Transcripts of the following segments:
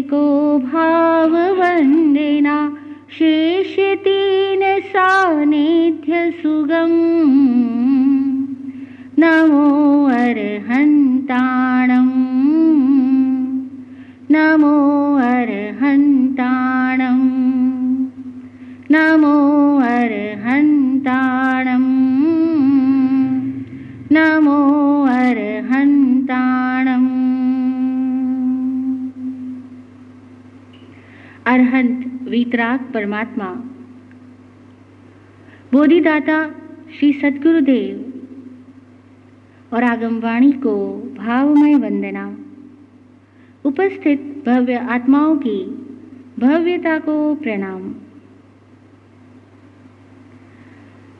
को भाव वंदना शेष तीन सानिध्य सुगम। नमो अर्हन्ताणम्। नमो अर्हन्ताणम्। नमो अर्हन्ताणम्। नमो वीतराग परमात्मा। बोधिदाता श्री सदगुरुदेव और आगमवाणी को भावमय वंदना। उपस्थित भव्य आत्माओं की भव्यता को प्रणाम।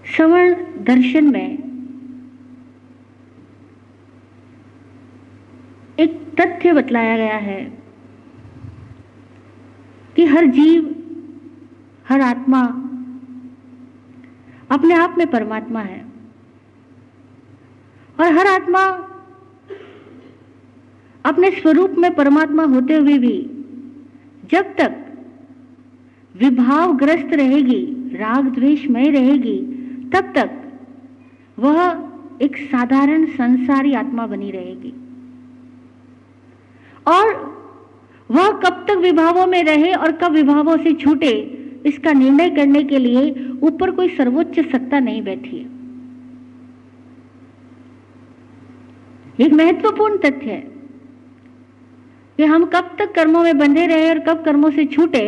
श्रवण दर्शन में एक तथ्य बतलाया गया है कि हर जीव हर आत्मा अपने आप में परमात्मा है। और हर आत्मा अपने स्वरूप में परमात्मा होते हुए भी जब तक विभावग्रस्त रहेगी राग द्वेषमय रहेगी, तब तक वह एक साधारण संसारी आत्मा बनी रहेगी। और वह कब तक विभावों में रहे और कब विभावों से छूटे इसका निर्णय करने के लिए ऊपर कोई सर्वोच्च सत्ता नहीं बैठी है। एक महत्वपूर्ण तथ्य है कि हम कब तक कर्मों में बंधे रहे और कब कर्मों से छूटे,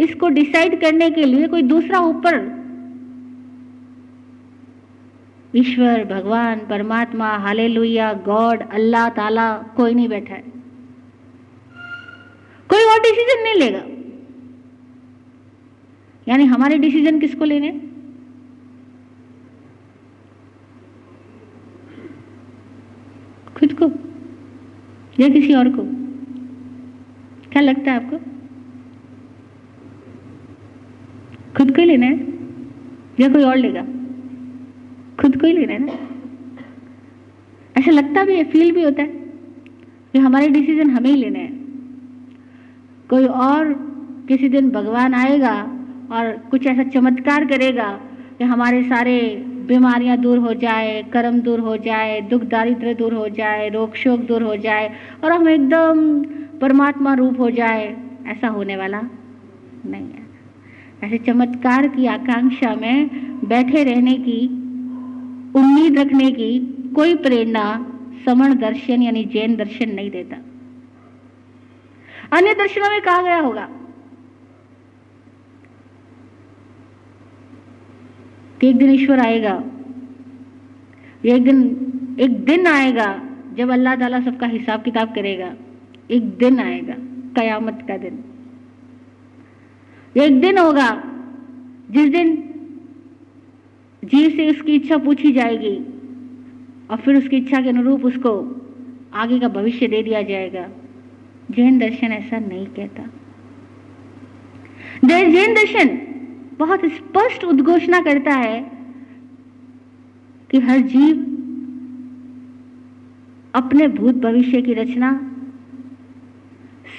इसको डिसाइड करने के लिए कोई दूसरा ऊपर। ईश्वर, भगवान, परमात्मा, हालेलुया, गॉड, अल्लाह, ताला, कोई नहीं बैठा है। कोई और डिसीज़न नहीं लेगा। यानी हमारे डिसीज़न किसको लेने? खुद को या किसी और को? क्या लगता है आपको? खुद को ही लेना है या कोई और लेगा? खुद को ही लेना है ना? ऐसा लगता भी है फील भी होता है कि हमारे डिसीज़न हमें ही लेने हैं। कोई और किसी दिन भगवान आएगा और कुछ ऐसा चमत्कार करेगा कि हमारे सारे बीमारियाँ दूर हो जाए, कर्म दूर हो जाए, दुख दारिद्र दूर हो जाए, रोग शोक दूर हो जाए और हम एकदम परमात्मा रूप हो जाए, ऐसा होने वाला नहीं है। ऐसे चमत्कार की आकांक्षा में बैठे रहने की, उम्मीद रखने की कोई प्रेरणा समण दर्शन यानी जैन दर्शन नहीं देता। अन्य दर्शनों में कहा गया होगा कि एक दिन ईश्वर आएगा। एक दिन एक दिन आएगा जब अल्लाह ताला सबका हिसाब किताब करेगा। एक दिन आएगा, कयामत का दिन। एक दिन होगा जिस दिन जीव से उसकी इच्छा पूछी जाएगी और फिर उसकी इच्छा के अनुरूप उसको आगे का भविष्य दे दिया जाएगा। जैन दर्शन ऐसा नहीं कहता। जैन दर्शन बहुत स्पष्ट उद्घोषणा करता है कि हर जीव अपने भूत भविष्य की रचना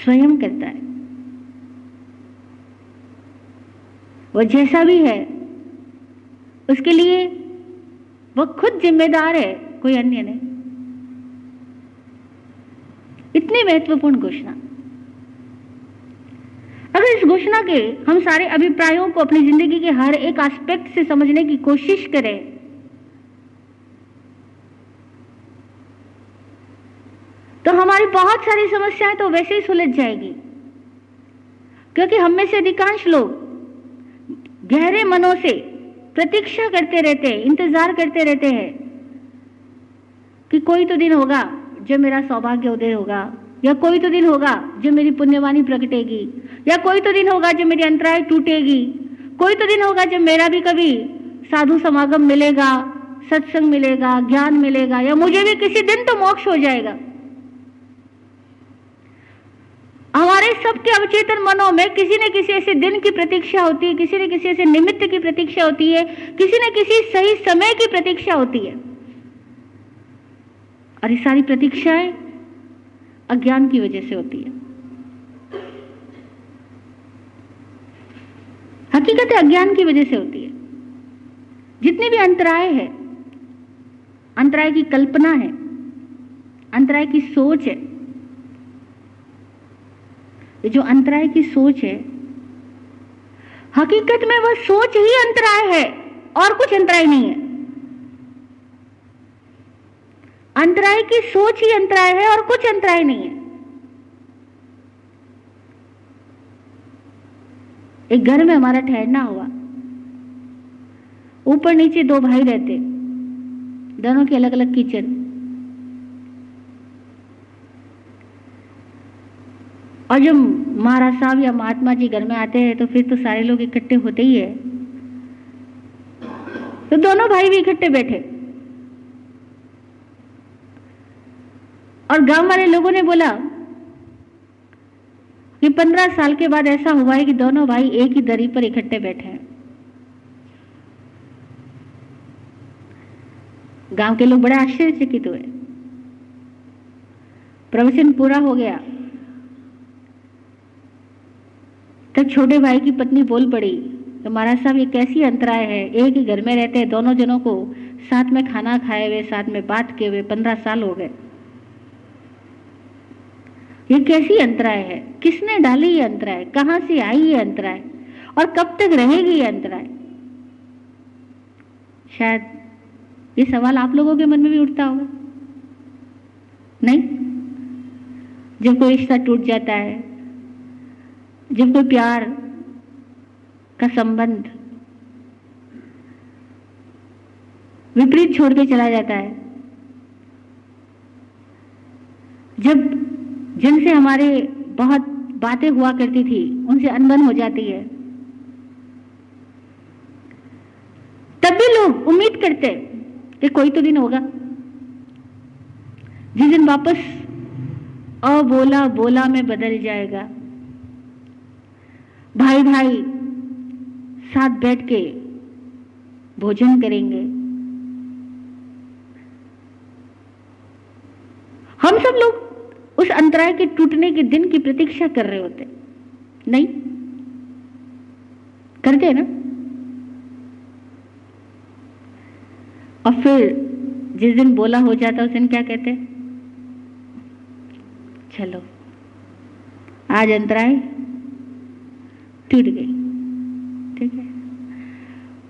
स्वयं करता है। वह जैसा भी है, उसके लिए वह खुद जिम्मेदार है, कोई अन्य नहीं। इतनी महत्वपूर्ण घोषणा। इस घोषणा के हम सारे अभिप्रायों को अपनी ज़िंदगी के हर एक एस्पेक्ट से समझने की कोशिश करें। तो हमारी बहुत सारी समस्याएँ तो वैसे ही सुलझ जाएगी, क्योंकि हम में से अधिकांश लोग गहरे मनों से प्रतीक्षा करते रहते हैं, इंतज़ार करते रहते हैं कि कोई तो दिन होगा जब मेरा सौभाग्य उदय होगा। या कोई तो दिन होगा जब मेरी पुण्यवाणी प्रकटेगी, या कोई तो दिन होगा जो मेरी अंतराय टूटेगी, कोई तो दिन होगा जब मेरा भी कभी साधु समागम मिलेगा, सत्संग मिलेगा, ज्ञान मिलेगा, या मुझे भी किसी दिन तो मोक्ष हो जाएगा। हमारे सबके अवचेतन मनों में किसी न किसी ऐसे दिन की प्रतीक्षा होती है, किसी न किसी ऐसे निमित्त की प्रतीक्षा होती है, किसी न किसी सही समय की प्रतीक्षा होती है। और ये सारी प्रतीक्षाएँ अज्ञान की वजह से होती है। हकीकत अज्ञान की वजह से होती है। जितने भी अंतराय है, अंतराय की कल्पना है, अंतराय की सोच है, ये जो अंतराय की सोच है, हकीकत में वह सोच ही अंतराय है और कुछ अंतराय नहीं है। अंतराय की सोच ही अंतराय है और कुछ अंतराय नहीं है। एक घर में हमारा ठहरना हुआ। ऊपर नीचे दो भाई रहते। दोनों के अलग अलग किचन और जब महाराज साहब या महात्मा जी घर में आते हैं तो फिर तो सारे लोग इकट्ठे होते ही है। तो दोनों भाई भी इकट्ठे बैठे। और गाँव वाले लोगों ने बोला कि पंद्रह साल के बाद ऐसा हुआ है कि दोनों भाई एक ही दरी पर इकट्ठे बैठे हैं। गाँव के लोग बड़े आश्चर्यचकित हुए। प्रवचन पूरा हो गया। तब छोटे भाई की पत्नी बोल पड़ी तो महाराज साहब, ये कैसी अंतराय है? एक ही घर में रहते हैं, दोनों जनों को साथ में खाना खाए हुए, साथ में बात किए हुए, पंद्रह साल हो गए। ये कैसी अंतराय है? किसने डाली ये अंतराय कहाँ से आई ये अंतराय और कब तक रहेगी ये अंतराय शायद ये सवाल आप लोगों के मन में भी उठता होगा। नहीं? जब कोई रिश्ता टूट जाता है, जब कोई प्यार का संबंध विपरीत छोड़ के चला जाता है, जब जिनसे हमारे बहुत बातें हुआ करती थी, उनसे अनबन हो जाती है। तब भी लोग उम्मीद करते कि कोई तो दिन होगा। जिस दिन वापस अबोला बोला में बदल जाएगा। भाई भाई साथ बैठ के भोजन करेंगे। हम सब लोग उस अंतराय के टूटने के दिन की प्रतीक्षा कर रहे होते। नहीं? करते हैं ना? और फिर जिस दिन बोला हो जाता उस दिन क्या कहते चलो, आज अंतराय टूट गई। ठीक है?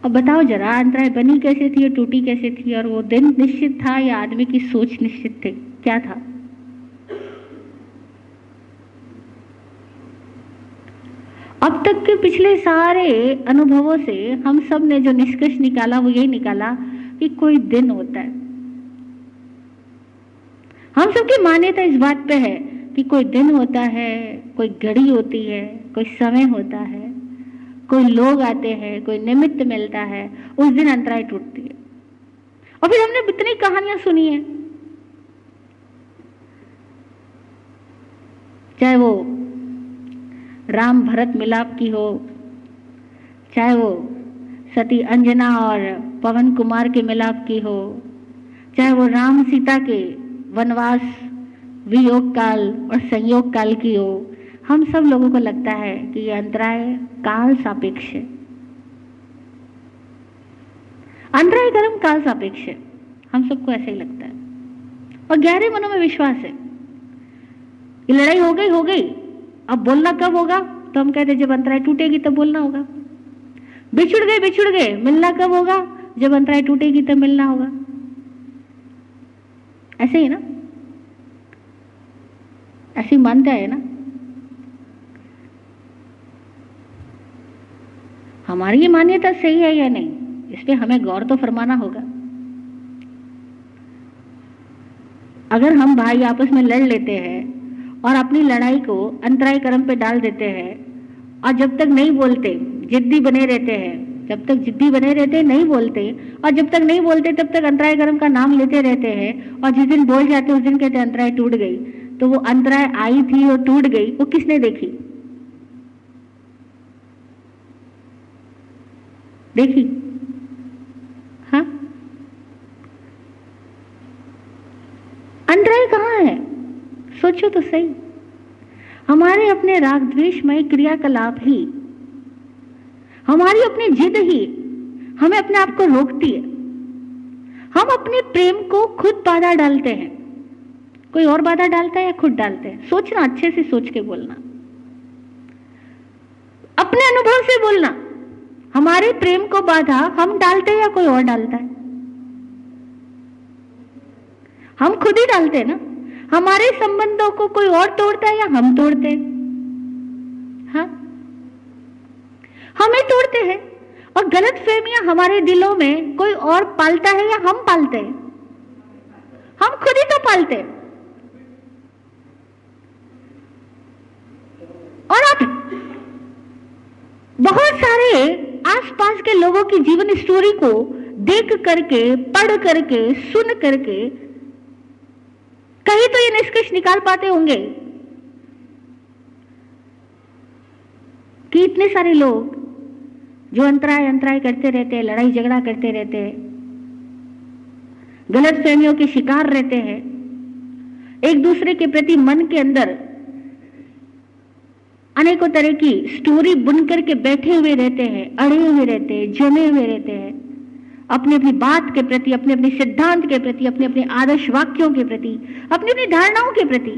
अब बताओ जरा अंतराय बनी कैसे थी और टूटी कैसे थी? और वो दिन निश्चित था या आदमी की सोच निश्चित थी? क्या था? अब तक के पिछले सारे अनुभवों से हम सबने जो निष्कर्ष निकाला, वो यही निकाला कि कोई दिन होता है। हम सबकी मान्यता इस बात पे है कि कोई दिन होता है, कोई घड़ी होती है, कोई समय होता है, कोई लोग आते हैं, कोई निमित्त मिलता है, उस दिन अंतराय टूटती है। और फिर हमने इतनी कहानियाँ सुनी है। चाहे वो राम भरत मिलाप की हो, चाहे वो सती अंजना और पवन कुमार के मिलाप की हो, चाहे वो राम सीता के वनवास, वियोग काल और संयोग काल की हो, हम सब लोगों को लगता है कि ये अंतराय काल सापेक्ष है। अंतराय कर्म काल सापेक्ष है, हम सबको ऐसे ही लगता है। और गहरे मनों में विश्वास है। ये लड़ाई हो गई हो गई। अब बोलना कब होगा? तो हम कहते जब अंतराय टूटेगी तब बोलना होगा। बिछुड़ गए बिछुड़ गए, मिलना कब होगा? जब अंतराय टूटेगी तब मिलना होगा। ऐसे ही ना? ऐसी मानता है ना? हमारी ये मान्यता सही है या नहीं? इस पर हमें गौर तो फरमाना होगा। अगर हम भाई आपस में लड़ लेते हैं और अपनी लड़ाई को अंतराय कर्म पे डाल देते हैं। और जब तक नहीं बोलते, जिद्दी बने रहते हैं। जब तक जिद्दी बने रहते, नहीं बोलते। और जब तक नहीं बोलते, तब तक अंतराय कर्म का नाम लेते रहते हैं। और जिस दिन बोल जाते, उस दिन कहते अंतराय टूट गई। तो वो अंतराय आई थी और टूट गई, वो किसने देखी? देखी? हाँ? अंतराय कहाँ है? सोचो तो सही। हमारे अपने राग द्वेषमय क्रियाकलाप ही। हमारी अपनी जिद ही हमें अपने आप को रोकती है। हम अपने प्रेम को खुद बाधा डालते हैं। कोई और बाधा डालता है या खुद डालते हैं? सोचना, अच्छे से सोच के बोलना। अपने अनुभव से बोलना। हमारे प्रेम को बाधा हम डालते हैं या कोई और डालता है? हम खुद ही डालते हैं ना? हमारे संबंधों को कोई और तोड़ता है या हम तोड़ते हैं? हाँ? हमें तोड़ते हैं। और गलत फहमियाँ हमारे दिलों में कोई और पालता है या हम पालते हैं? हम खुद ही तो पालते हैं। और आप बहुत सारे आसपास के लोगों की जीवन स्टोरी को देख करके, पढ़ करके, सुन करके कहीं तो ये निष्कर्ष निकाल पाते होंगे कि इतने सारे लोग जो अंतराय अंतराय करते रहते हैं, लड़ाई, झगड़ा करते रहते हैं, गलत फहमियों के शिकार रहते हैं, एक दूसरे के प्रति मन के अंदर अनेकों तरह की स्टोरी बुन करके बैठे हुए रहते हैं, अड़े हुए रहते हैं, जमे हुए रहते हैं। अपनी अपनी बात के प्रति अपने अपने सिद्धांत के प्रति अपने अपने आदर्श वाक्यों के प्रति अपनी अपनी धारणाओं के प्रति।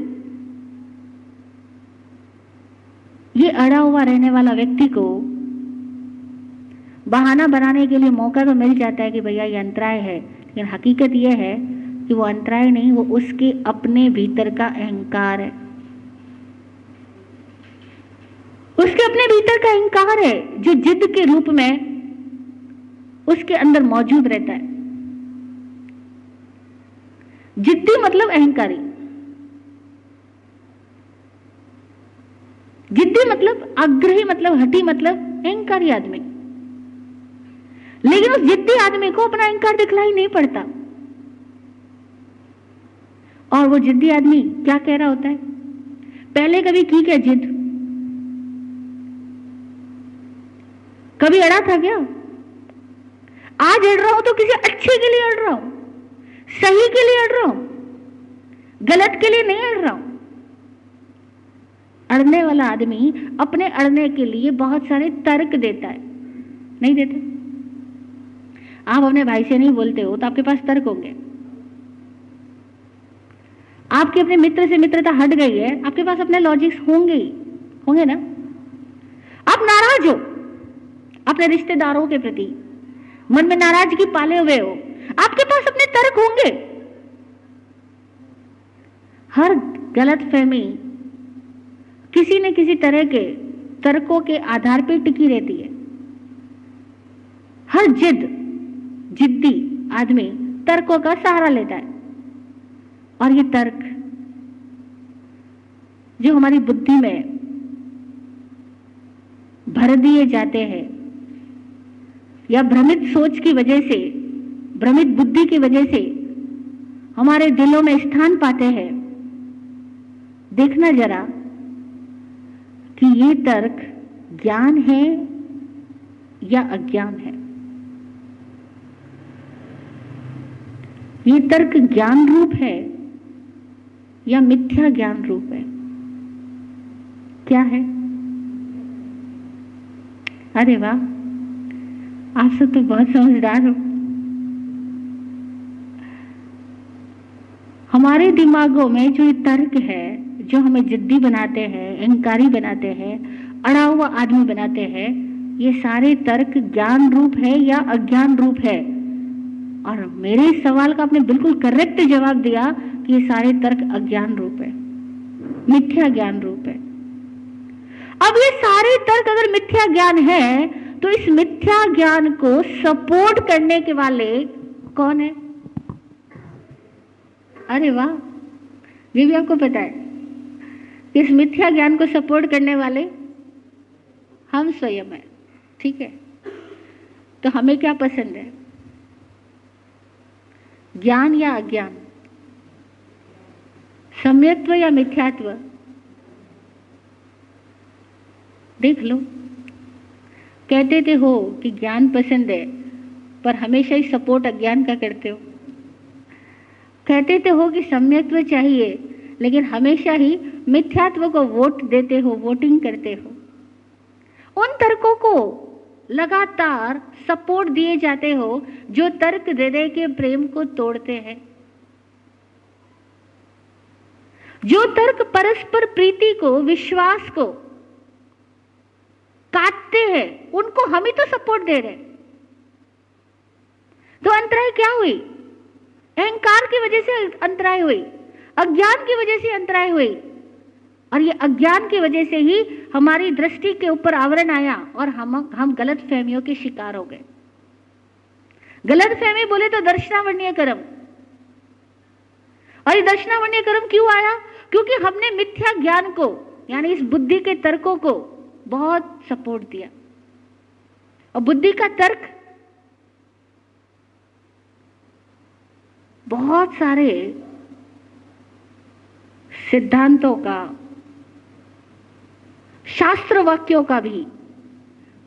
ये अड़ा हुआ रहने वाला व्यक्ति को बहाना बनाने के लिए मौका तो मिल जाता है कि भैया ये अंतराय है, लेकिन हकीकत यह है कि वो अंतराय नहीं, वो उसके अपने भीतर का अहंकार है। उसके अपने भीतर का अहंकार है, जो जिद के रूप में उसके अंदर मौजूद रहता है। जिद्दी मतलब अहंकारी। जिद्दी मतलब आग्रही मतलब हटी मतलब अहंकारी आदमी। लेकिन उस जिद्दी आदमी को अपना अहंकार दिखलाई नहीं पड़ता। और वो जिद्दी आदमी क्या कह रहा होता है? पहले कभी की क्या जिद? कभी अड़ा था क्या? आज अड़ रहा हूँ तो किसी अच्छे के लिए अड़ रहा हूँ, सही के लिए अड़ रहा हूँ, गलत के लिए नहीं अड़ रहा हूँ। अड़ने वाला आदमी अपने अड़ने के लिए बहुत सारे तर्क देता है। नहीं देते? आप अपने भाई से नहीं बोलते हो तो आपके पास तर्क होंगे आपके अपने मित्र से मित्रता हट गई है, आपके पास अपने लॉजिक्स होंगे ही, होंगे ना? आप नाराज़ हो अपने रिश्तेदारों के प्रति। मन में नाराज़गी पाले हुए हो। आपके पास अपने तर्क होंगे। हर गलत फहमी किसी न किसी तरह के तर्कों के आधार पर टिकी रहती है। हर जिद, जिद्दी आदमी तर्कों का सहारा लेता है। और ये तर्क जो हमारी बुद्धि में भर दिए जाते हैं या भ्रमित सोच की वजह से, भ्रमित बुद्धि की वजह से हमारे दिलों में स्थान पाते हैं। देखना जरा कि ये तर्क ज्ञान है या अज्ञान है। ये तर्क ज्ञान रूप है या मिथ्या ज्ञान रूप है? क्या है? अरे वाह! आप सब तो बहुत समझदार हो। हमारे दिमागों में जो तर्क है, जो हमें जिद्दी बनाते हैं, अहंकारी बनाते हैं, अड़ा हुआ आदमी बनाते हैं, ये सारे तर्क ज्ञान रूप है या अज्ञान रूप है? और मेरे इस सवाल का आपने बिल्कुल करेक्ट जवाब दिया कि ये सारे तर्क अज्ञान रूप है, मिथ्या ज्ञान रूप है। अब ये सारे तर्क अगर मिथ्या ज्ञान है तो इस मिथ्या ज्ञान को सपोर्ट करने के वाले कौन है? अरे वाह ये भी आपको पता है कि इस मिथ्या ज्ञान को सपोर्ट करने वाले हम स्वयं है, ठीक है? तो हमें क्या पसंद है? ज्ञान या अज्ञान? सम्यत्व या मिथ्यात्व? देख लो। कहते थे, हो, कि ज्ञान पसंद है, पर हमेशा ही सपोर्ट अज्ञान का करते हो। कहते थे, हो, कि सम्यक्त्व चाहिए, लेकिन हमेशा ही मिथ्यात्व को वोट देते हो, वोटिंग करते हो। उन तर्कों को लगातार सपोर्ट दिए जाते हो, जो तर्क हृदय के प्रेम को तोड़ते हैं। जो तर्क परस्पर प्रीति को, विश्वास को काटते हैं। उनको हम ही तो सपोर्ट दे रहे तो अंतराय क्या हुई? अहंकार की वजह से अंतराय हुई, अज्ञान की वजह से अंतराय हुई। और ये अज्ञान की वजह से ही हमारी दृष्टि के ऊपर आवरण आया और हम हम गलत फहमियों के शिकार हो गए। गलत फहमी बोले तो दर्शनावण्य कर्म और ये दर्शनावण्य कर्म क्यों आया? क्योंकि हमने मिथ्या ज्ञान को, यानी इस बुद्धि के तर्कों को बहुत सपोर्ट दिया। और बुद्धि का तर्क, बहुत सारे सिद्धांतों का शास्त्र वाक्यों का भी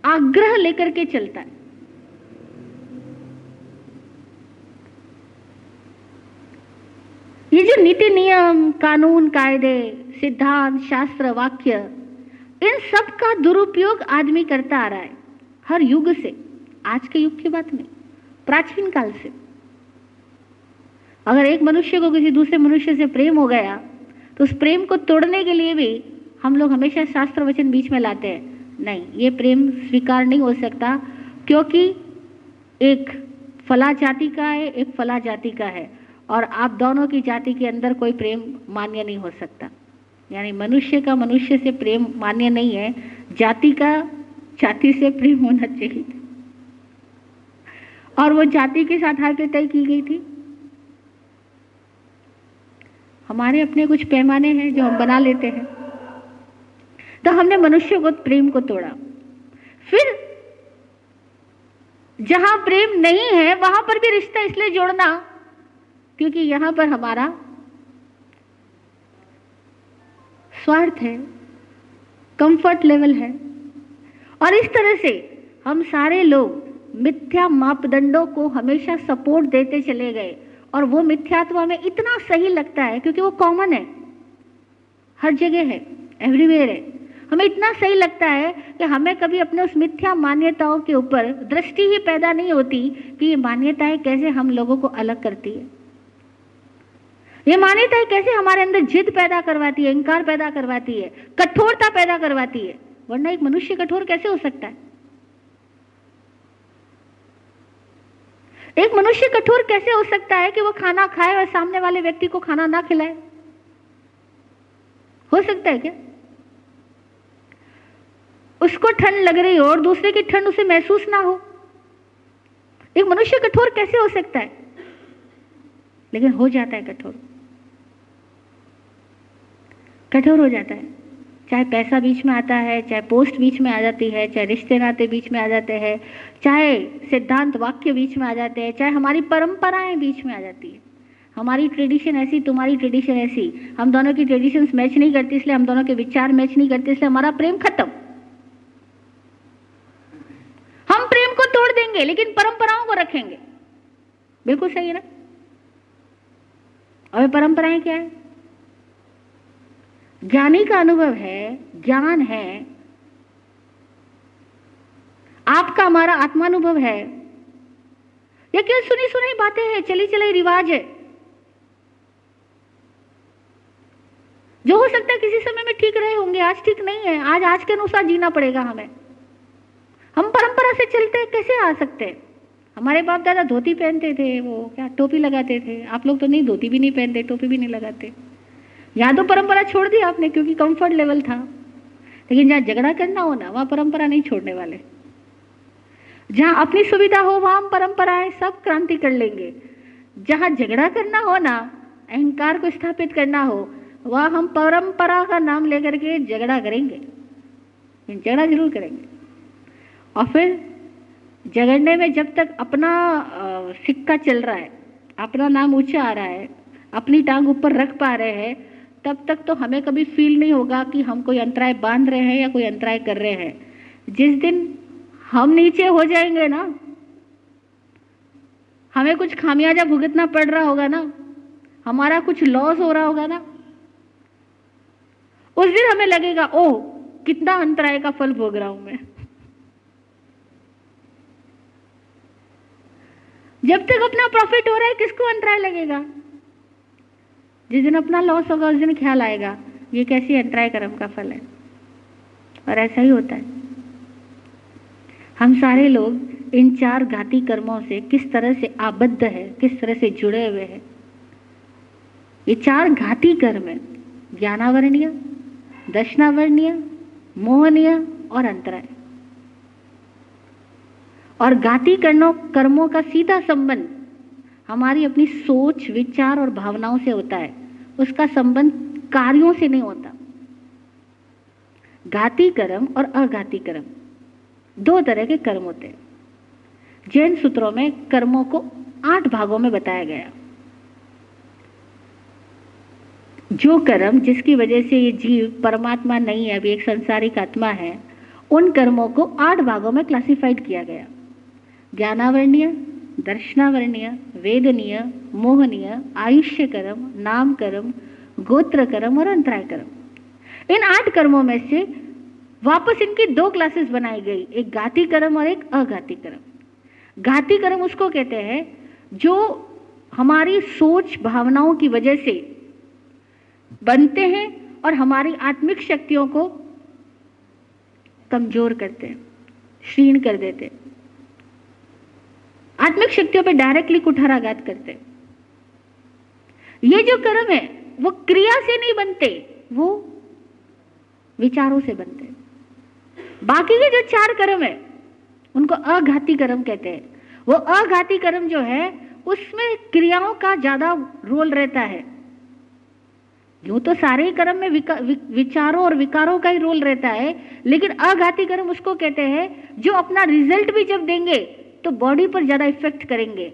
आग्रह लेकर के चलता है। ये जो नीति नियम, कानून, कायदे, सिद्धांत, शास्त्र, वाक्य इन सब का दुरुपयोग आदमी करता आ रहा है, हर युग से, आज के युग की बात नहीं, प्राचीन काल से। अगर एक मनुष्य को किसी दूसरे मनुष्य से प्रेम हो गया तो उस प्रेम को तोड़ने के लिए भी हम लोग हमेशा शास्त्र वचन बीच में लाते हैं, नहीं, ये प्रेम स्वीकार नहीं हो सकता, क्योंकि एक फला जाति का है, एक फला जाति का है, और आप दोनों की जाति के अंदर कोई प्रेम मान्य नहीं हो सकता। यानी मनुष्य का मनुष्य से प्रेम मान्य नहीं है, जाति का जाति से प्रेम होना चाहिए और वो जाति के साथ आगे तय की गई थी। हमारे अपने कुछ पैमाने हैं जो हम बना लेते हैं। तो हमने मनुष्य को, प्रेम को तोड़ा। फिर जहाँ प्रेम नहीं है, वहाँ पर भी रिश्ता इसलिए जोड़ना, क्योंकि यहाँ पर हमारा स्वार्थ है कंफर्ट लेवल है। और इस तरह से हम सारे लोग मिथ्या मापदंडों को हमेशा सपोर्ट देते चले गए और वो मिथ्यात्व हमें इतना सही लगता है क्योंकि वो कॉमन है। हर जगह है एवरीवेयर है। हमें इतना सही लगता है कि हमें कभी अपने उस मिथ्या मान्यताओं के ऊपर दृष्टि ही पैदा नहीं होती कि ये मान्यताएँ कैसे हम लोगों को अलग करती है। ये मान्यताएँ कैसे हमारे अंदर जिद पैदा करवाती है, इंकार पैदा करवाती है, कठोरता पैदा करवाती है? वरना एक मनुष्य कठोर कैसे हो सकता है? एक मनुष्य कठोर कैसे हो सकता है कि वो खाना खाए और सामने वाले व्यक्ति को खाना ना खिलाए? हो सकता है क्या? उसको ठंड लग रही हो और दूसरे की ठंड उसे महसूस ना हो। एक मनुष्य कठोर कैसे हो सकता है? लेकिन हो जाता है कठोर। कठोर हो जाता है। चाहे पैसा बीच में आता है, चाहे पोस्ट बीच में आ जाती है, चाहे रिश्ते नाते बीच में आ जाते हैं, चाहे सिद्धांत वाक्य बीच में आ जाते हैं, चाहे हमारी परंपराएँ बीच में आ जाती है। हमारी ट्रेडिशन ऐसी, तुम्हारी ट्रेडिशन ऐसी। हम दोनों की ट्रेडिशन मैच नहीं करती, इसलिए हम दोनों के विचार मैच नहीं करते, इसलिए हमारा प्रेम खत्म। हम प्रेम को तोड़ देंगे, लेकिन परंपराओं को रखेंगे। बिल्कुल सही है ना? और परंपराएँ क्या है? ज्ञानी का अनुभव है, ज्ञान है। आपका हमारा आत्मानुभव है। या केवल सुनी सुनी बातें हैं, चली चली रिवाज है। जो हो सकता है किसी समय में ठीक रहे होंगे, आज ठीक नहीं है, आज आज के अनुसार जीना पड़ेगा हमें। हम परंपरा से चलते कैसे आ सकते हैं? हमारे बाप दादा धोती पहनते थे, वो क्या, टोपी लगाते थे। आप लोग तो नहीं, धोती भी नहीं पहनते, टोपी भी नहीं लगाते। यहाँ तो परंपरा छोड़ दी आपने, क्योंकि कंफर्ट लेवल था। लेकिन जहाँ झगड़ा करना हो ना, वहाँ परंपरा नहीं छोड़ने वाले। जहाँ अपनी सुविधा हो, वहाँ हम परंपराएँ सब क्रांति कर लेंगे। जहाँ झगड़ा करना हो ना, अहंकार को स्थापित करना हो, वह हम परंपरा का नाम लेकर के झगड़ा करेंगे। झगड़ा ज़रूर करेंगे। और फिर झगड़ने में जब तक अपना सिक्का चल रहा है, अपना नाम ऊँचा आ रहा है, अपनी टांग ऊपर रख पा रहे हैं तब तक तो हमें कभी फील नहीं होगा कि हम कोई अंतराय बाँध रहे हैं या कोई अंतराय कर रहे हैं। जिस दिन हम नीचे हो जाएँगे ना, हमें कुछ खामियाजा भुगतना पड़ रहा होगा ना, हमारा कुछ लॉस हो रहा होगा ना, उस दिन हमें लगेगा, ओह, कितना अंतराय का फल भोग रहा हूँ मैं। जब तक अपना प्रॉफिट हो रहा है, किसको अंतराय लगेगा? जिस दिन अपना लॉस होगा, उस दिन ख्याल आएगा, ये कैसी अंतराय कर्म का फल है? और ऐसा ही होता है। हम सारे लोग इन चार घाती कर्मों से किस तरह से आबद्ध है, किस तरह से जुड़े हुए हैं? ये चार घाती कर्म है, ज्ञानावरणीय दर्शनावरणीय मोहनीय और अंतराय। और घाती कर्णों, कर्मों का सीधा संबंध हमारी अपनी सोच, विचार और भावनाओं से होता है। उसका संबंध कार्यों से नहीं होता। घाती कर्म और अघाती कर्म, दो तरह के कर्म होते हैं। जैन सूत्रों में कर्मों को आठ भागों में बताया गया। जो कर्म जिसकी वजह से ये जीव परमात्मा नहीं है, अभी एक संसारिक आत्मा है, उन कर्मों को आठ भागों में क्लासिफाइड किया गया। ज्ञानावर्णीय दर्शनावर्णीय वेदनीय मोहनीय आयुष्य कर्म नाम कर्म गोत्र कर्म और अंतराय कर्म इन आठ कर्मों में से वापस इनकी दो क्लासेस बनाई गई एक घाती कर्म और एक अघाती कर्म घाती कर्म उसको कहते हैं जो हमारी सोच भावनाओं की वजह से बनते हैं और हमारी आत्मिक शक्तियों को कमज़ोर करते हैं क्षीण कर देते हैं आत्मिक शक्तियों पर डायरेक्टली कुठाराघात करते। ये जो कर्म है, वो क्रिया से नहीं बनते, वो विचारों से बनते। बाकी के जो चार कर्म है, उनको अघाती कर्म कहते हैं। वो अघाती कर्म जो है, उसमें क्रियाओं का ज़्यादा रोल रहता है। यूँ तो सारे ही कर्म में विचारों और विकारों का ही रोल रहता है, लेकिन अघाती कर्म उसको कहते हैं, जो अपना रिज़ल्ट भी जब देंगे तो बॉडी पर ज़्यादा इफ़ेक्ट करेंगे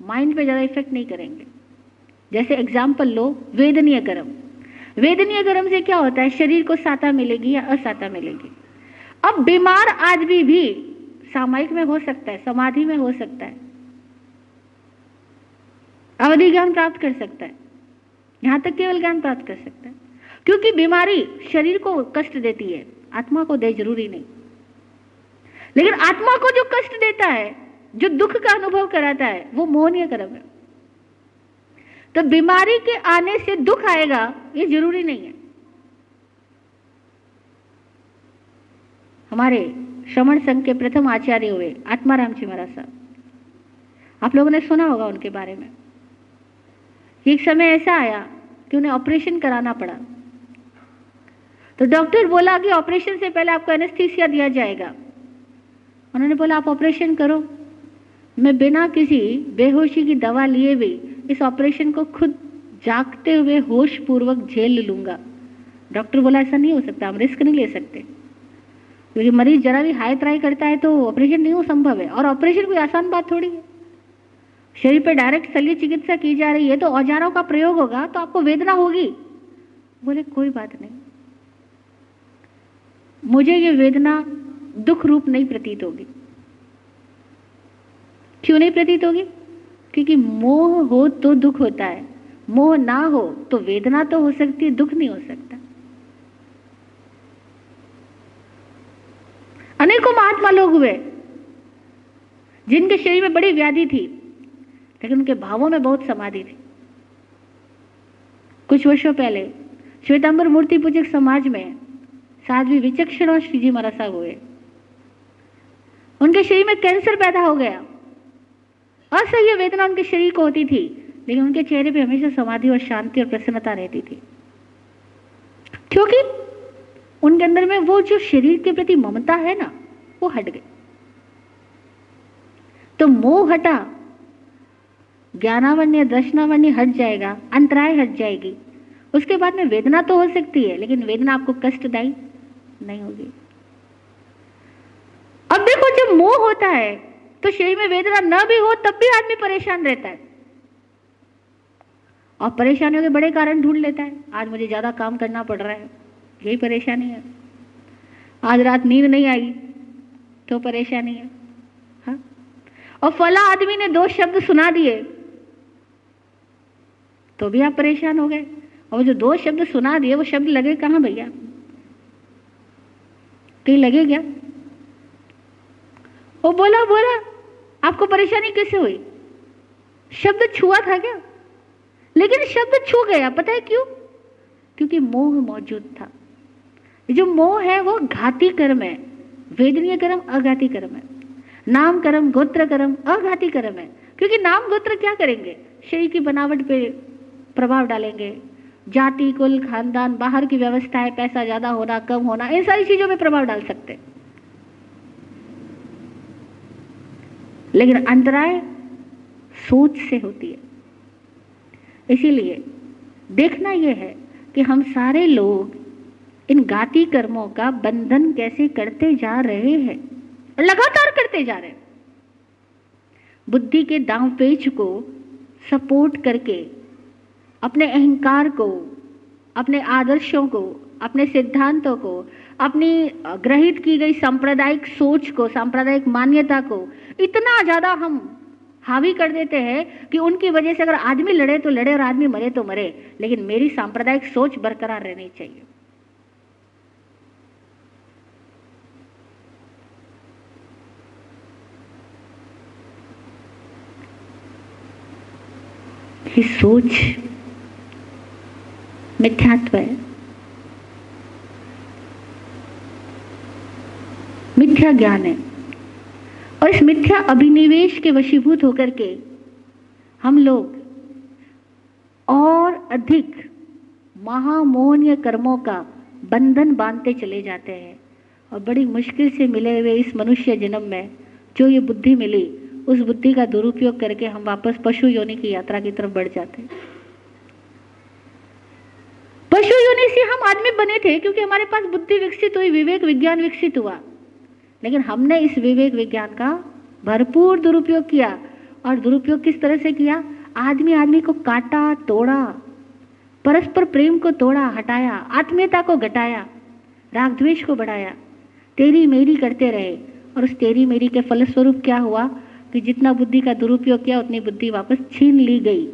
माइंड पे ज़्यादा इफ़ेक्ट नहीं करेंगे। जैसे एग्ज़ाम्पल लो, वेदनीय कर्म वेदनीय कर्म से क्या होता है? शरीर को साता मिलेगी या असाता मिलेगी। अब बीमार आदमी भी सामायिक में हो सकता है, समाधि में हो सकता है। अवधि ज्ञान प्राप्त कर सकता है। यहाँ तक केवल ज्ञान प्राप्त कर सकता है। क्योंकि बीमारी शरीर को कष्ट देती है, आत्मा को दे, ज़रूरी नहीं। लेकिन आत्मा को जो कष्ट देता है, जो दुख का अनुभव कराता है, वो मोहनीय कर्म है। तो बीमारी के आने से दुख आएगा, ये ज़रूरी नहीं है। हमारे श्रवण संघ के प्रथम आचार्य हुए आत्माराम जी महाराज साहब। आप लोगों ने सुना होगा उनके बारे में। एक समय ऐसा आया कि उन्हें ऑपरेशन कराना पड़ा। तो डॉक्टर बोला कि ऑपरेशन से पहले आपको एनेस्थीसिया दिया जाएगा। उन्होंने बोला, आप ऑपरेशन करो। मैं बिना किसी बेहोशी की दवा लिए भी इस ऑपरेशन को खुद जागते हुए होश पूर्वक झेल लूँगा। डॉक्टर बोला, ऐसा नहीं हो सकता, हम रिस्क नहीं ले सकते। क्योंकि मरीज़ जरा भी हाई त्राई करता है तो ऑपरेशन नहीं हो संभव है। और ऑपरेशन कोई आसान बात थोड़ी है। शरीर पर डायरेक्ट शल्य चिकित्सा की जा रही है तो औजारों का प्रयोग होगा तो आपको वेदना होगी। बोले, कोई बात नहीं। मुझे ये वेदना दुख रूप नहीं प्रतीत होगी। क्यों नहीं प्रतीत होगी? क्योंकि मोह हो तो दुख होता है, मोह ना हो तो वेदना तो हो सकती है, दुख नहीं हो सकता। अनेकों महात्मा लोग हुए, जिनके शरीर में बड़ी व्याधि थी, लेकिन उनके भावों में बहुत समाधि थी। कुछ वर्षों पहले, श्वेतांबर मूर्ति पूजक समाज में साध्वी विचक्षण श्री जी महाराज हुए। उनके शरीर में कैंसर पैदा हो गया। असह्य वेदना उनके शरीर को होती थी, लेकिन उनके चेहरे पे हमेशा समाधि और शांति और प्रसन्नता रहती थी। क्योंकि उनके अंदर में वो जो शरीर के प्रति ममता है ना, वो हट गई। तो मोह हटा, ज्ञानावन्य, दर्शनावन्य हट जाएगा, अंतराय हट जाएगी। उसके बाद में वेदना तो हो सकती है, लेकिन वेदना आपको कष्टदायी नहीं होगी। अब देखो जब मोह होता है तो शरीर में वेदना न भी हो, तब भी आदमी परेशान रहता है। और परेशानियों के बड़े कारण ढूंढ लेता है। आज मुझे ज़्यादा काम करना पड़ रहा है, यही परेशानी है। आज रात नींद नहीं आई तो परेशानी है। हा? और फला आदमी ने दो शब्द सुना दिए तो भी आप परेशान हो गए। और जो दो शब्द सुना दिए, वो शब्द लगे कहाँ भैया? कहीं लगे क्या? वो बोला बोला, आपको परेशानी कैसे हुई? शब्द छुआ था क्या? लेकिन शब्द छू गया, पता है क्यों? क्योंकि मोह मौजूद था। जो मोह है, वो घाती कर्म है। वेदनीय कर्म, अघाती कर्म है। नाम कर्म, गोत्र कर्म, अघाती कर्म है। क्योंकि नाम, गोत्र क्या करेंगे? शरीर की बनावट पे प्रभाव डालेंगे। जाति, कुल, खानदान, बाहर की व्यवस्था है पैसा ज़्यादा होना, कम होना, इन सारी चीज़ों में प्रभाव डाल सकते लेकिन अंतराय सोच से होती है। इसीलिए देखना यह है कि हम सारे लोग इन गाती कर्मों का बंधन कैसे करते जा रहे हैं, लगातार करते जा रहे हैं। बुद्धि के दांव पेच को सपोर्ट करके, अपने अहंकार को, अपने आदर्शों को, अपने सिद्धांतों को अपनी ग्रहित की गई सांप्रदायिक सोच को, सांप्रदायिक मान्यता को इतना ज़्यादा हम हावी कर देते हैं कि उनकी वजह से अगर आदमी लड़े तो लड़े और आदमी मरे तो मरे, लेकिन मेरी सांप्रदायिक सोच बरकरार रहनी चाहिए। सोच मिथ्यात्व है। मिथ्या ज्ञान है। और इस मिथ्या अभिनिवेश के वशीभूत होकर के हम लोग और अधिक महामोहनीय कर्मों का बंधन बांधते चले जाते हैं। और बड़ी मुश्किल से मिले हुए इस मनुष्य जन्म में जो ये बुद्धि मिली, उस बुद्धि का दुरुपयोग करके हम वापस पशु योनि की यात्रा की तरफ़ बढ़ जाते हैं। पशु योनि से हम आदमी बने थे क्योंकि हमारे पास बुद्धि विकसित हुई, विवेक, विज्ञान विकसित हुआ। लेकिन हमने इस विवेक विज्ञान का भरपूर दुरुपयोग किया और दुरुपयोग किस तरह से किया? आदमी आदमी को काटा, तोड़ा, परस्पर प्रेम को तोड़ा, हटाया, आत्मीयता को घटाया राग द्वेष को बढ़ाया, तेरी मेरी करते रहे। और उस तेरी मेरी के फलस्वरूप क्या हुआ कि जितना बुद्धि का दुरुपयोग किया, उतनी बुद्धि वापस छीन ली गई।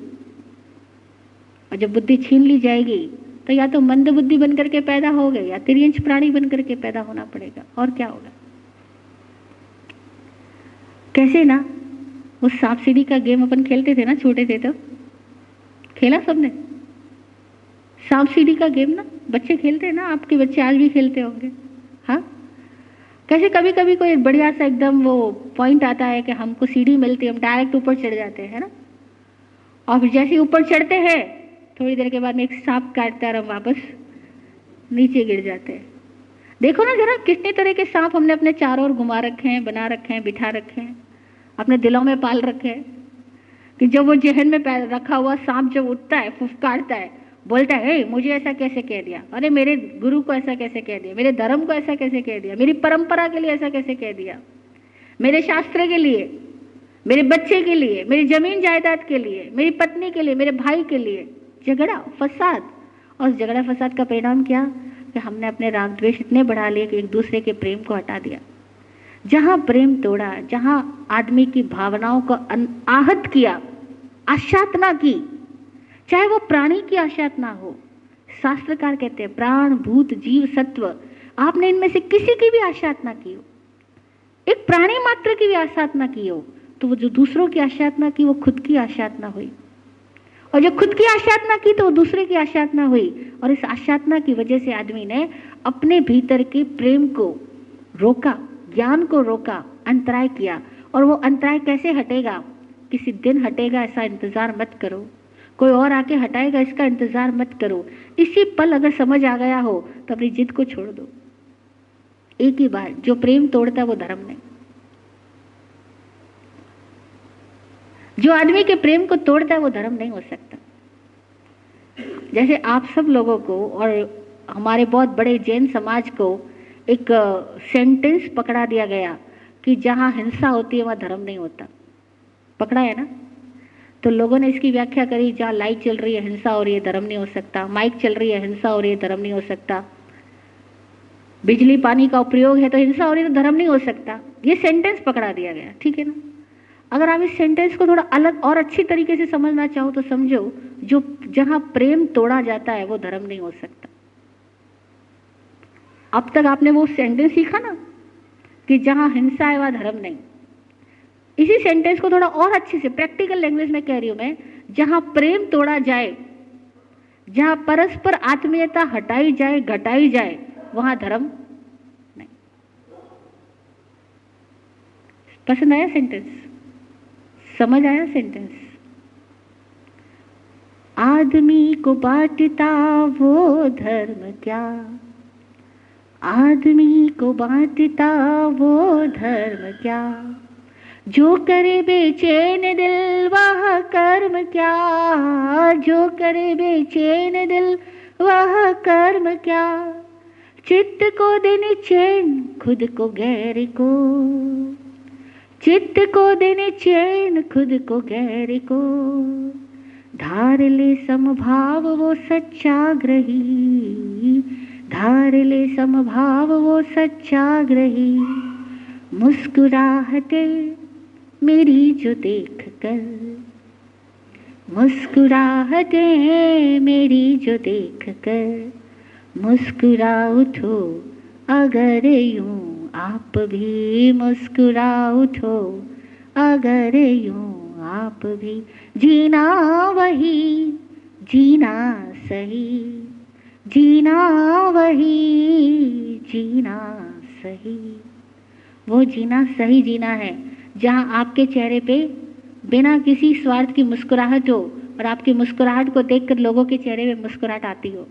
और जब बुद्धि छीन ली जाएगी तो या तो मंद बुद्धि बन करके पैदा हो गए, या त्रियंश प्राणी बन करके पैदा होना पड़ेगा। और क्या होगा? कैसे ना? वो सांप सीढ़ी का गेम अपन खेलते थे ना, छोटे थे तो खेला सबने? सांप सीढ़ी का गेम ना? बच्चे खेलते हैं ना? आपके बच्चे आज भी खेलते होंगे। हाँ? कैसे कभी कभी कोई बढ़िया सा एकदम वो पॉइंट आता है कि हमको सीढ़ी मिलती है, हम डायरेक्ट ऊपर चढ़ जाते हैं ना? और फिर जैसे ऊपर चढ़ते हैं, थोड़ी देर के बाद में एक सांप काटता और हम वापस नीचे गिर जाते हैं। देखो ना जरा कितने तरह के सांप हमने अपने चारों ओर घुमा रखे हैं बना रखे हैं बिठा रखे हैं अपने दिलों में पाल रखे हैं कि जब वो जहन में रखा हुआ सांप जब उठता है फुफकारता है बोलता है hey, मुझे ऐसा कैसे कह दिया? अरे मेरे गुरु को ऐसा कैसे कह दिया? मेरे धर्म को ऐसा कैसे कह दिया? मेरी परंपरा के लिए ऐसा कैसे कह दिया? मेरे शास्त्र के लिए मेरे बच्चे के लिए मेरी ज़मीन जायदाद के लिए मेरी पत्नी के लिए मेरे भाई के लिए झगड़ा फसाद. और उस झगड़ा फसाद का परिणाम क्या? कि हमने अपने राग द्वेष इतने बढ़ा लिए कि एक दूसरे के प्रेम को हटा दिया। जहाँ प्रेम तोड़ा, जहाँ आदमी की भावनाओं को आहत किया, आशातना की, चाहे वो प्राणी की आशातना हो, शास्त्रकार कहते हैं, प्राण, भूत, जीव, सत्व, आपने इनमें से किसी की भी आशातना की हो, एक प्राणी मात्र की भी आशातना की हो तो वो जो दूसरों की आशातना की, वो खुद की आशातना हुई। और जो खुद की आशातना की तो वो दूसरे की आशातना हुई। और इस आशातना की वजह से आदमी ने अपने भीतर के प्रेम को रोका, ज्ञान को रोका, अंतराय किया। और वो अंतराय कैसे हटेगा? किसी दिन हटेगा, ऐसा इंतज़ार मत करो। कोई और आके हटाएगा, इसका इंतज़ार मत करो। इसी पल अगर समझ आ गया हो तो अपनी जिद को छोड़ दो। एक ही बार, जो प्रेम तोड़ता है वो धर्म नहीं। जो आदमी के प्रेम को तोड़ता है, वो धर्म नहीं हो सकता। जैसे आप सब लोगों को और हमारे बहुत बड़े जैन समाज को एक सेंटेंस पकड़ा दिया गया कि जहाँ हिंसा होती है, वहाँ धर्म नहीं होता। पकड़ा है ना? तो लोगों ने इसकी व्याख्या करी, जहाँ लाइट चल रही है, हिंसा हो रही है, धर्म नहीं हो सकता। माइक चल रही है, हिंसा हो रही है, धर्म नहीं हो सकता। बिजली, पानी का उपयोग है तो हिंसा हो रही है तो धर्म नहीं हो सकता। ये सेंटेंस पकड़ा दिया गया, ठीक है ना? अगर आप इस सेंटेंस को थोड़ा अलग और अच्छी तरीके से समझना चाहो तो समझो, जो जहाँ प्रेम तोड़ा जाता है, वो धर्म नहीं हो सकता। अब तक आपने वो सेंटेंस सीखा ना, कि जहाँ हिंसा है, वह धर्म नहीं। इसी सेंटेंस को थोड़ा और अच्छे से प्रैक्टिकल लैंग्वेज में कह रही हूँ मैं, जहाँ प्रेम तोड़ा जाए, जहाँ परस्पर आत्मीयता हटाई जाए, घटाई जाए, वहाँ धर्म नहीं। पसंद आया सेंटेंस समझ आया सेंटेंस आदमी को बांटता वो धर्म क्या? आदमी को बांटता वो धर्म क्या? जो करे बेचैन दिल, वह कर्म क्या? जो करे बेचैन दिल, वह कर्म क्या? चित्त को देने चैन, खुद को गैर को। चित्त को देने चैन, खुद को गैर को। धार ले समभाव, वो सच्चाग्रही। धार ले समभाव, वो सच्चाग्रही। मुस्कुराहटे, मेरी जो देख कर मुस्कुराहटे, मेरी जो देख कर मुस्कुरा उठो अगर यूँ आप भी मुस्कुरा उठो अगर यूँ आप भी जीना वही, जीना सही। जीना वही, जीना सही। वो जीना सही जीना है, जहाँ आपके चेहरे पे बिना किसी स्वार्थ की मुस्कुराहट हो और आपकी मुस्कुराहट को देखकर लोगों के चेहरे पे मुस्कुराहट आती हो।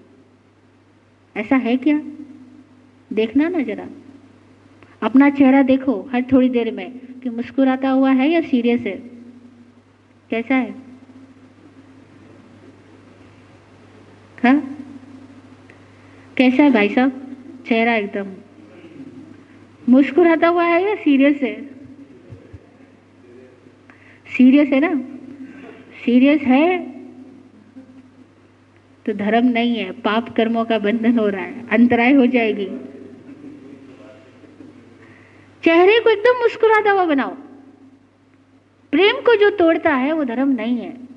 ऐसा है क्या? देखना ना जरा। अपना चेहरा देखो हर थोड़ी देर में कि मुस्कुराता हुआ है या सीरियस है? कैसा है? हा? कैसा है भाई साहब? चेहरा एकदम। मुस्कुराता हुआ है या सीरियस है? सीरियस है ना? सीरियस है? तो धर्म नहीं है, पाप कर्मों का बंधन हो रहा है, अंतराय हो जाएगी। चेहरे को एकदम मुस्कुराता हुआ बनाओ। प्रेम को जो तोड़ता है, वो धर्म नहीं है।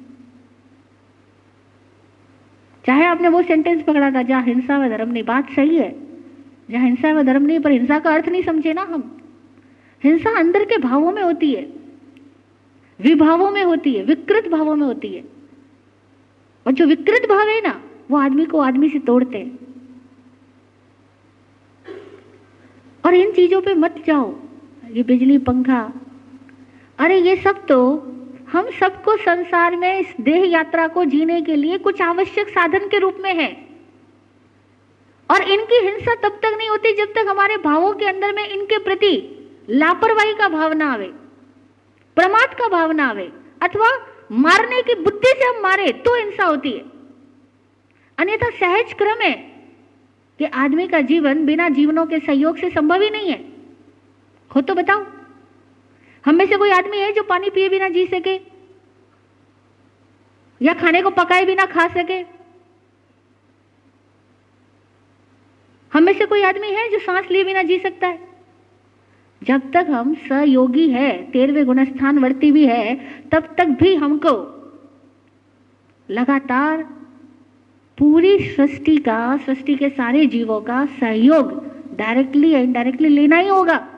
चाहे आपने वो सेंटेंस पकड़ा था, जहाँ हिंसा व धर्म नहीं, बात सही है। जहाँ हिंसा व धर्म नहीं, पर हिंसा का अर्थ नहीं समझे ना हम। हिंसा अंदर के भावों में होती है। विभावों में होती है, विकृत भावों में होती है। और जो विकृत भाव है ना, वो आदमी को आदमी से तोड़ते हैं। और इन चीज़ों पे मत जाओ, ये बिजली पंखा। अरे ये सब तो हम सबको संसार में इस देह यात्रा को जीने के लिए कुछ आवश्यक साधन के रूप में है। और इनकी हिंसा तब तक नहीं होती जब तक हमारे भावों के अंदर में इनके प्रति लापरवाही का भावना आवे, प्रमाद का भावना आवे, अथवा मारने की बुद्धि से हम मारे तो हिंसा होती है। अन्यथा सहज क्रम है कि आदमी का जीवन बिना जीवनों के सहयोग से संभव ही नहीं है। हो तो बताओ। हम में से कोई आदमी है जो पानी पिए बिना जी सके? या खाने को पकाए बिना खा सके? हम में से कोई आदमी है जो सांस लिए बिना जी सकता है? जब तक हम सहयोगी है, तेरहवे गुणस्थान वर्ती भी है, तब तक भी हमको लगातार पूरी सृष्टि का, सृष्टि के सारे जीवों का सहयोग डायरेक्टली या इनडायरेक्टली लेना ही होगा।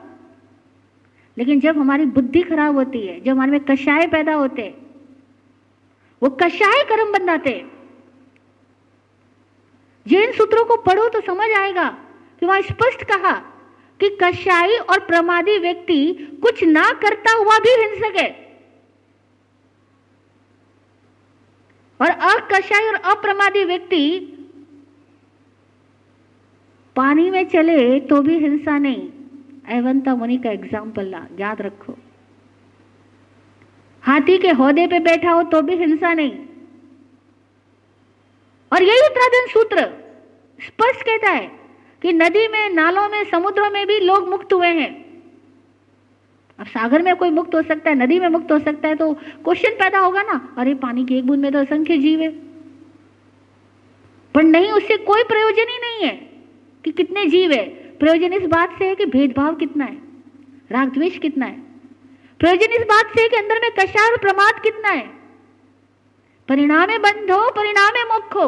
लेकिन जब हमारी बुद्धि खराब होती है, जब हमारे में कषाय पैदा होते वो कषाय कर्म बनाते जैन सूत्रों को पढ़ो तो समझ आएगा कि वहाँ स्पष्ट कहा कि कषाई और प्रमादी व्यक्ति कुछ ना करता हुआ भी हिंसक है। और अकषाई और अप्रमादी व्यक्ति पानी में चले तो भी हिंसा नहीं। एवंता मुनि का एग्ज़ाम्पल ला, याद रखो। हाथी के होदे पे बैठा हो तो भी हिंसा नहीं। और यही उत्तराधन सूत्र स्पष्ट कहता है कि नदी में, नालों में, समुद्रों में भी लोग मुक्त हुए हैं। अब सागर में कोई मुक्त हो सकता है, नदी में मुक्त हो सकता है तो क्वेश्चन पैदा होगा ना। अरे, पानी की एक बूंद में तो असंख्य जीव है। पर नहीं, उससे कोई प्रयोजन ही नहीं है कि कितने जीव है। प्रयोजन इस बात से है कि भेदभाव कितना है, राग द्वेष कितना है। प्रयोजन इस बात से है कि अंदर में कषार प्रमाद कितना है। परिणाम में बंध हो, परिणाम में मुख हो।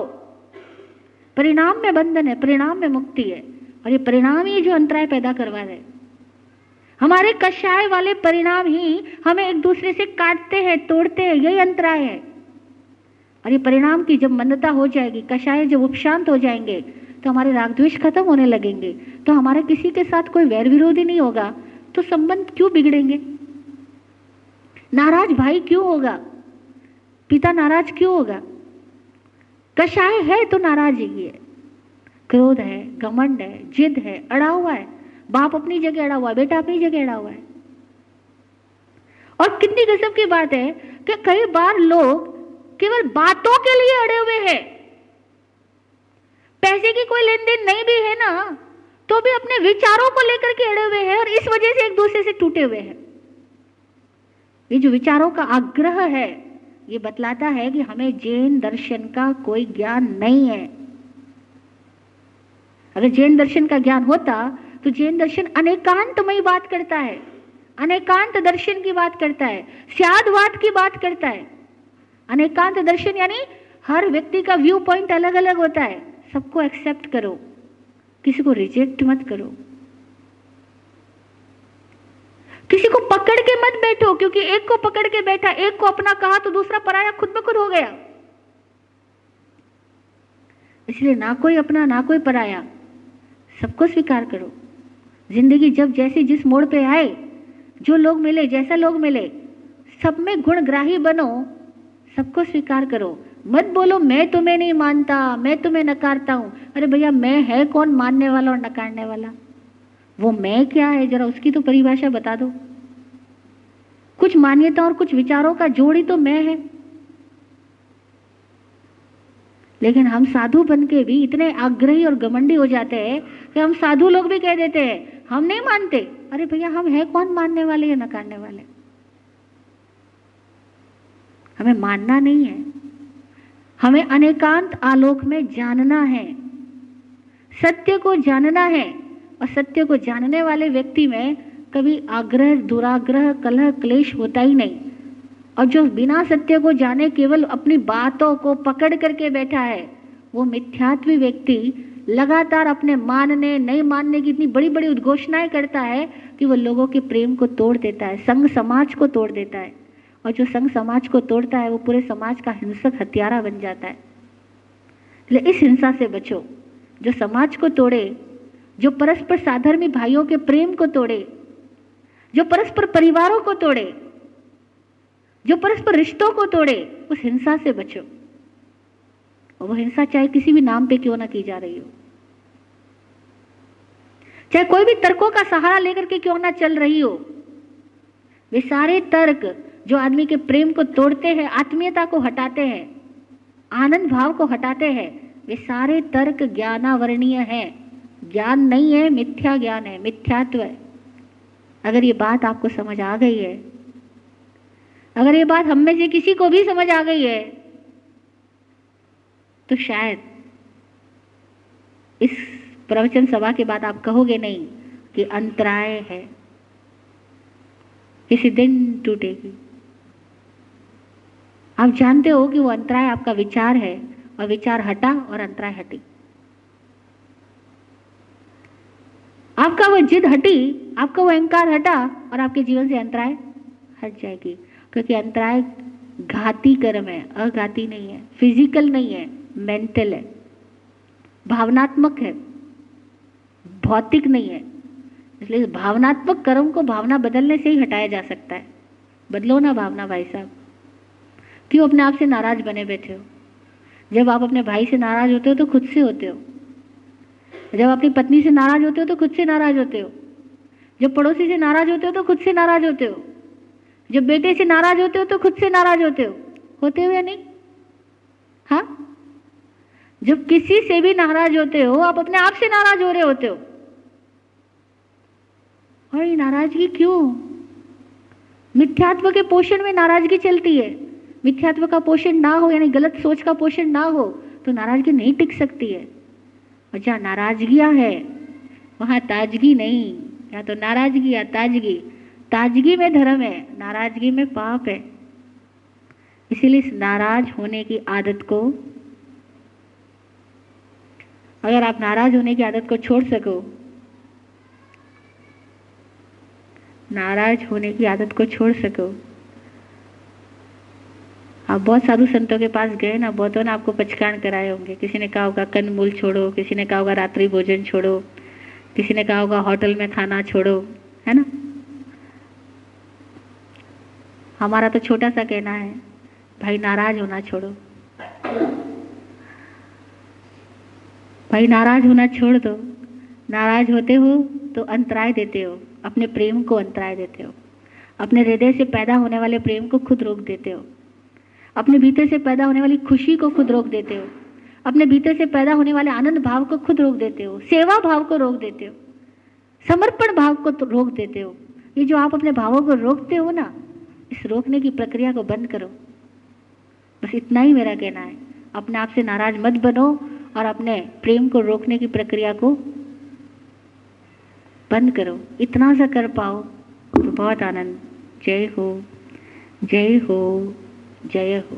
परिणाम में बंधन है, परिणाम में मुक्ति है। और ये परिणाम ही जो अंतराय पैदा करवा रहे हमारे कषाय वाले परिणाम ही हमें एक दूसरे से काटते हैं, तोड़ते हैं यही अंतराय है। और ये परिणाम की जब मंदता हो जाएगी कषाय जब उपशांत हो जाएँगे तो हमारे राग द्वेष खत्म होने लगेंगे। तो हमारा किसी के साथ कोई वैर विरोधी नहीं होगा तो संबंध क्यों बिगड़ेंगे? नाराज़ भाई क्यों होगा? पिता नाराज़ क्यों होगा? कषाय है तो नाराज़गी है क्रोध है, घमंड है, जिद है अड़ा हुआ है। बाप अपनी जगह अड़ा हुआ है, बेटा अपनी जगह अड़ा हुआ है। और कितनी गजब की बात है कि कई बार लोग केवल बातों के लिए अड़े हुए हैं। पैसे की कोई लेन देन नहीं भी है ना तो भी अपने विचारों को लेकर के अड़े हुए हैं और इस वजह से एक दूसरे से टूटे हुए हैं। ये जो विचारों का आग्रह है, ये बतलाता है कि हमें जैन दर्शन का कोई ज्ञान नहीं है। अगर जैन दर्शन का ज्ञान होता तो जैन दर्शन अनेकांतमयी बात करता है। अनेकांत दर्शन की बात करता है। स्यादवाद की बात करता है। अनेकांत दर्शन यानी हर व्यक्ति का व्यू पॉइंट अलग अलग होता है। सबको एक्सेप्ट करो। किसी को रिजेक्ट मत करो। किसी को पकड़ के मत बैठो, क्योंकि एक को पकड़ के बैठा, एक को अपना कहा तो दूसरा पराया खुद ब खुद हो गया। इसलिए ना कोई अपना, ना कोई पराया। सबको स्वीकार करो। ज़िंदगी जब जैसी जिस मोड़ पे आए, जो लोग मिले, जैसा लोग मिले, सब में गुणग्राही बनो, सबको स्वीकार करो। मत बोलो, मैं तुम्हें नहीं मानता, मैं तुम्हें नकारता हूँ। अरे भैया, मैं है कौन मानने वाला और नकारने वाला? वो मैं क्या है? जरा उसकी तो परिभाषा बता दो। कुछ मान्यता और कुछ विचारों का जोड़ ही तो मैं है। लेकिन हम साधु बन के भी इतने आग्रही और गमंडी हो जाते हैं कि हम साधु लोग भी कह देते हैं हम नहीं मानते। अरे भैया, हम है कौन मानने वाले या नकारने वाले? हमें मानना नहीं है। हमें अनेकांत आलोक में जानना है। सत्य को जानना है और सत्य को जानने वाले व्यक्ति में कभी आग्रह, दुराग्रह, कलह, क्लेश होता ही नहीं। और जो बिना सत्य को जाने केवल अपनी बातों को पकड़ करके बैठा है, वो मिथ्यात्वी व्यक्ति लगातार अपने मानने, नहीं मानने की इतनी बड़ी बड़ी उद्घोषणाएँ करता है कि वो लोगों के प्रेम को तोड़ देता है, संघ समाज को तोड़ देता है। और जो संघ समाज को तोड़ता है, वो पूरे समाज का हिंसक हत्यारा बन जाता है। इसलिए इस हिंसा से बचो। जो समाज को तोड़े, जो परस्पर साधर्मी भाइयों के प्रेम को तोड़े, जो परस्पर परिवारों को तोड़े, जो परस्पर रिश्तों को तोड़े, उस हिंसा से बचो। और वो हिंसा चाहे किसी भी नाम पे क्यों ना की जा रही हो। चाहे कोई भी तर्कों का सहारा लेकर के क्यों ना चल रही हो। वे सारे तर्क जो आदमी के प्रेम को तोड़ते हैं, आत्मीयता को हटाते हैं, आनंद भाव को हटाते हैं, वे सारे तर्क ज्ञानावरणीय हैं। ज्ञान नहीं है, मिथ्या ज्ञान है, मिथ्यात्व है। अगर ये बात आपको समझ आ गई है, अगर ये बात हम में से किसी को भी समझ आ गई है तो शायद इस प्रवचन सभा के बाद आप कहोगे नहीं कि अंतराय है। किसी दिन टूटेगी। आप जानते हो कि वो अंतराय आपका विचार है और विचार हटा और अंतराय हटी। आपका वो जिद हटी, आपका वो अहंकार हटा और आपके जीवन से अंतराय हट जाएगी। क्योंकि अंतराय घाती कर्म है, अघाती नहीं है, फ़िज़िकल नहीं है। मेंटल है, भावनात्मक है, भौतिक नहीं है। इसलिए भावनात्मक कर्म को भावना बदलने से ही हटाया जा सकता है। बदलो ना भावना, भाई साहब। क्यों अपने आप से नाराज़ बने बैठे हो? जब आप अपने भाई से नाराज़ होते हो तो खुद से होते हो। जब अपनी पत्नी से नाराज़ होते हो तो खुद से नाराज़ होते हो। जब पड़ोसी से नाराज़ होते हो तो खुद से नाराज़ होते हो। जब बेटे से नाराज़ होते हो तो खुद से नाराज़ होते हो। होते हो या नहीं? हाँ? जब किसी से भी नाराज़ होते हो, आप अपने आप से नाराज़ हो रहे होते हो। और ये नाराज़गी क्यों? मिथ्यात्व के पोषण में नाराज़गी चलती है। मिथ्यात्व का पोषण ना हो, यानी गलत सोच का पोषण ना हो तो नाराज़गी नहीं टिक सकती है। और जहाँ नाराजगियाँ है, वहाँ ताजगी नहीं। या तो नाराज़गी या ताजगी। ताजगी में धर्म है, नाराज़गी में पाप है। इसीलिए इस नाराज़ होने की आदत को अगर आप नाराज़ होने की आदत को छोड़ सको, नाराज़ होने की आदत को छोड़ सको। आप बहुत साधु संतों के पास गए ना, बहुतों ने आपको पचकान कराए होंगे। किसी ने कहा होगा, कन मूल छोड़ो। किसी ने कहा होगा, रात्रि भोजन छोड़ो। किसी ने कहा होगा, होटल में खाना छोड़ो। है ना? हमारा तो छोटा सा कहना है, भाई, नाराज़ होना छोड़ो। भाई, नाराज़ होना छोड़ दो। नाराज़ होते हो तो अंतराय देते हो। अपने प्रेम को अंतराय देते हो। अपने हृदय से पैदा होने वाले प्रेम को खुद रोक देते हो। अपने भीतर से पैदा होने वाली खुशी को खुद रोक देते हो। अपने भीतर से पैदा होने वाले आनंद भाव को खुद रोक देते हो। सेवा भाव को रोक देते हो। समर्पण भाव को तो रोक देते हो। ये जो आप अपने भावों को रोकते हो ना, इस रोकने की प्रक्रिया को बंद करो। बस इतना ही मेरा कहना है। अपने आप से नाराज़ मत बनो। और अपने प्रेम को रोकने की प्रक्रिया को बंद करो। इतना सा कर पाओ तो बहुत आनंद। जय हो जय हो जय हो।